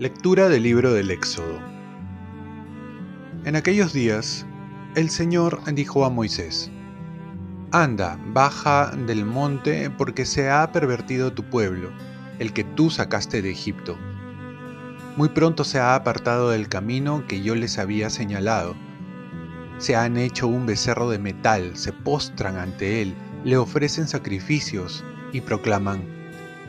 Lectura del libro del Éxodo. En aquellos días, el Señor dijo a Moisés, Anda, baja del monte porque se ha pervertido tu pueblo, el que tú sacaste de Egipto. Muy pronto se ha apartado del camino que yo les había señalado. Se han hecho un becerro de metal, se postran ante él, le ofrecen sacrificios y proclaman,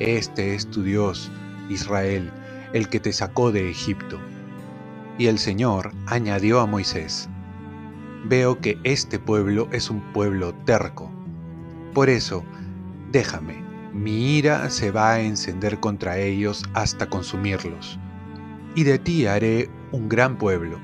Este es tu Dios, Israel, el que te sacó de Egipto. Y el Señor añadió a Moisés, Veo que este pueblo es un pueblo terco. Por eso, déjame, mi ira se va a encender contra ellos hasta consumirlos, y de ti haré un gran pueblo.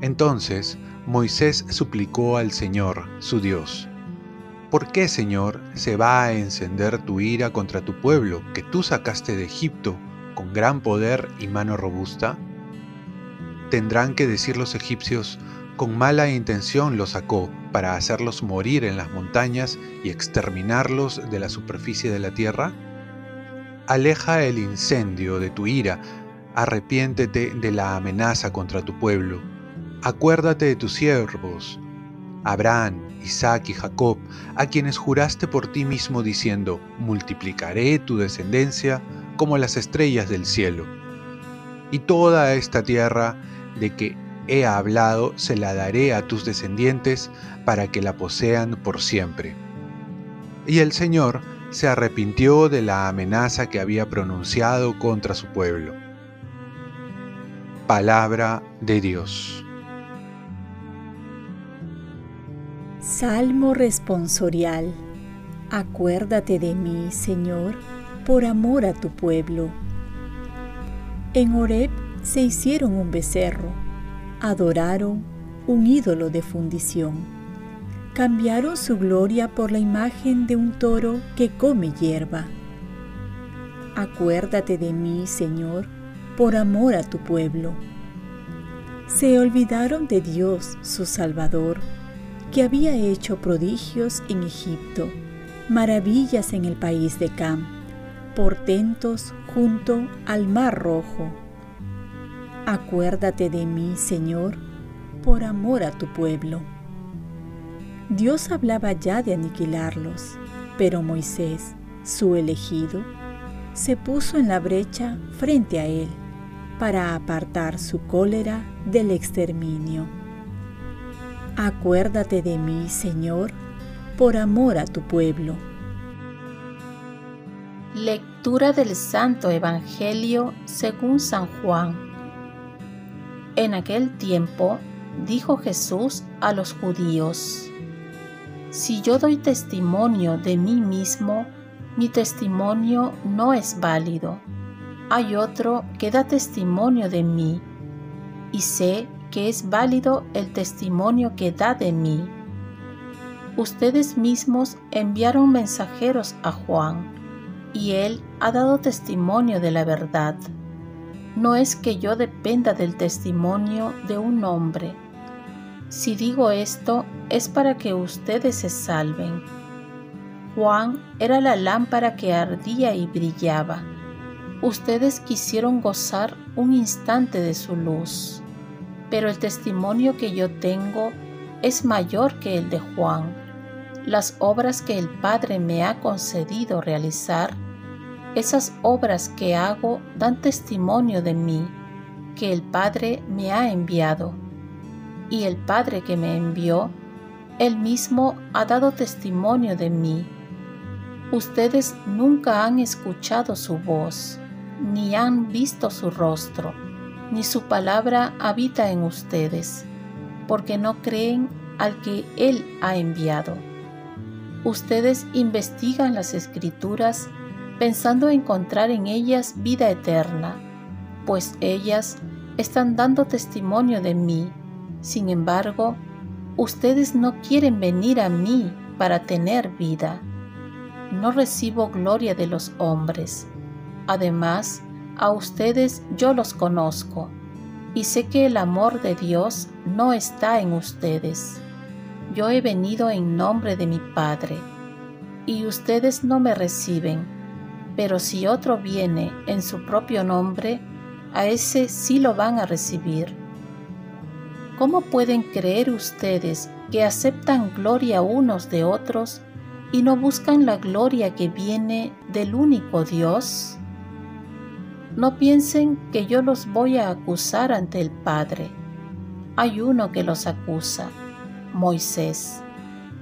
Entonces Moisés suplicó al Señor, su Dios, ¿Por qué, Señor, se va a encender tu ira contra tu pueblo que tú sacaste de Egipto con gran poder y mano robusta? Tendrán que decir los egipcios, con mala intención los sacó para hacerlos morir en las montañas y exterminarlos de la superficie de la tierra? Aleja el incendio de tu ira, arrepiéntete de la amenaza contra tu pueblo, acuérdate de tus siervos, Abraham, Isaac y Jacob, a quienes juraste por ti mismo diciendo, multiplicaré tu descendencia como las estrellas del cielo. Y toda esta tierra de que he hablado se la daré a tus descendientes para que la posean por siempre. Y el Señor se arrepintió de la amenaza que había pronunciado contra su pueblo. Palabra de Dios. Salmo responsorial. Acuérdate de mí, Señor por amor a tu pueblo. En Horeb se hicieron un becerro, adoraron un ídolo de fundición. Cambiaron su gloria por la imagen de un toro que come hierba. Acuérdate de mí, Señor, por amor a tu pueblo. Se olvidaron de Dios, su Salvador, que había hecho prodigios en Egipto, maravillas en el país de Cam portentos junto al mar rojo. Acuérdate de mí, Señor, por amor a tu pueblo. Dios hablaba ya de aniquilarlos, pero Moisés, su elegido, se puso en la brecha frente a él para apartar su cólera del exterminio. Acuérdate de mí, Señor, por amor a tu pueblo. Lectura del Santo Evangelio según San Juan. En aquel tiempo dijo Jesús a los judíos, Si yo doy testimonio de mí mismo, mi testimonio no es válido. Hay otro que da testimonio de mí, y sé que es válido el testimonio que da de mí. Ustedes mismos enviaron mensajeros a Juan y Él ha dado testimonio de la verdad. No es que yo dependa del testimonio de un hombre. Si digo esto es para que ustedes se salven. Juan era la lámpara que ardía y brillaba. Ustedes quisieron gozar un instante de su luz, pero el testimonio que yo tengo es mayor que el de Juan las obras que el Padre me ha concedido realizar, esas obras que hago dan testimonio de mí, que el Padre me ha enviado. Y el Padre que me envió, él mismo ha dado testimonio de mí. Ustedes nunca han escuchado su voz, ni han visto su rostro, ni su palabra habita en ustedes, porque no creen al que Él ha enviado. Ustedes investigan las escrituras pensando encontrar en ellas vida eterna, pues ellas están dando testimonio de mí. Sin embargo, ustedes no quieren venir a mí para tener vida. No recibo gloria de los hombres. Además, a ustedes yo los conozco. y sé que el amor de Dios no está en ustedes. Yo he venido en nombre de mi Padre, y ustedes no me reciben, pero si otro viene en su propio nombre, a ese sí lo van a recibir. ¿Cómo pueden creer ustedes que aceptan gloria unos de otros y no buscan la gloria que viene del único Dios? No piensen que yo los voy a acusar ante el Padre. Hay uno que los acusa, Moisés,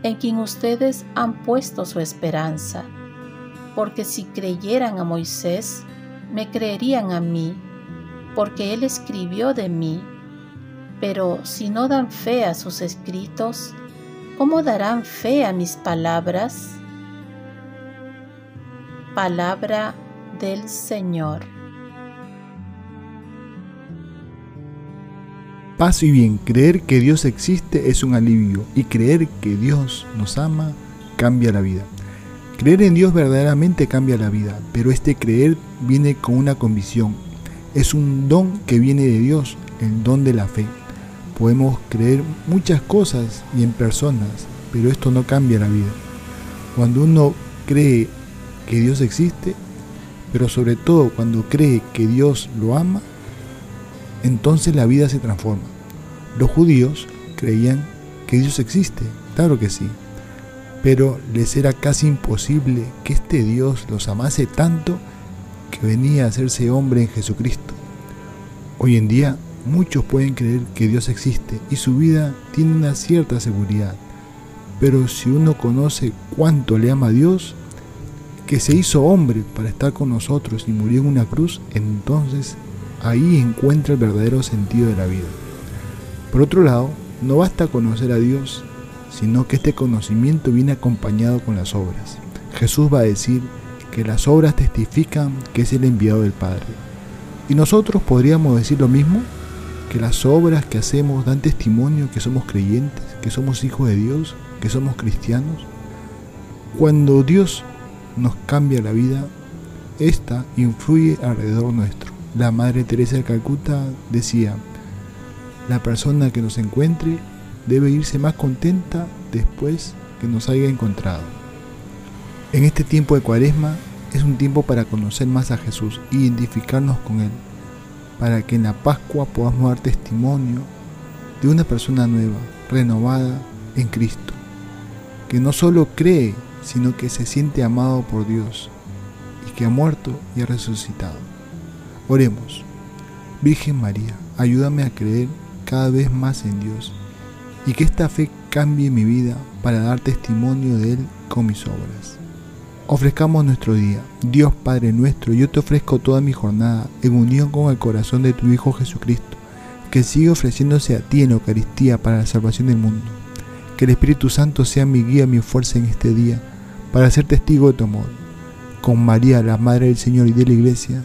en quien ustedes han puesto su esperanza. Porque si creyeran a Moisés, me creerían a mí, porque él escribió de mí. Pero si no dan fe a sus escritos, ¿cómo darán fe a mis palabras? Palabra del Señor. Paz y bien, creer que Dios existe es un alivio y creer que Dios nos ama cambia la vida. Creer en Dios verdaderamente cambia la vida, pero este creer viene con una convicción. Es un don que viene de Dios, el don de la fe. Podemos creer muchas cosas y en personas, pero esto no cambia la vida. Cuando uno cree que Dios existe, pero sobre todo cuando cree que Dios lo ama, entonces la vida se transforma. Los judíos creían que Dios existe, claro que sí, pero les era casi imposible que este Dios los amase tanto que venía a hacerse hombre en Jesucristo. Hoy en día muchos pueden creer que Dios existe y su vida tiene una cierta seguridad, pero si uno conoce cuánto le ama a Dios, que se hizo hombre para estar con nosotros y murió en una cruz, entonces Ahí encuentra el verdadero sentido de la vida. Por otro lado, no basta conocer a Dios, sino que este conocimiento viene acompañado con las obras. Jesús va a decir que las obras testifican que es el enviado del Padre. Y nosotros podríamos decir lo mismo, que las obras que hacemos dan testimonio que somos creyentes, que somos hijos de Dios, que somos cristianos. Cuando Dios nos cambia la vida, esta influye alrededor nuestro. La Madre Teresa de Calcuta decía, la persona que nos encuentre debe irse más contenta después que nos haya encontrado. En este tiempo de cuaresma es un tiempo para conocer más a Jesús, identificarnos con Él, para que en la Pascua podamos dar testimonio de una persona nueva, renovada en Cristo, que no solo cree, sino que se siente amado por Dios y que ha muerto y ha resucitado. Oremos. Virgen María, ayúdame a creer cada vez más en Dios y que esta fe cambie mi vida para dar testimonio de Él con mis obras. Ofrezcamos nuestro día. Dios Padre nuestro, yo te ofrezco toda mi jornada en unión con el corazón de tu Hijo Jesucristo, que sigue ofreciéndose a ti en Eucaristía para la salvación del mundo. Que el Espíritu Santo sea mi guía, mi fuerza en este día, para ser testigo de tu amor. Con María, la Madre del Señor y de la Iglesia,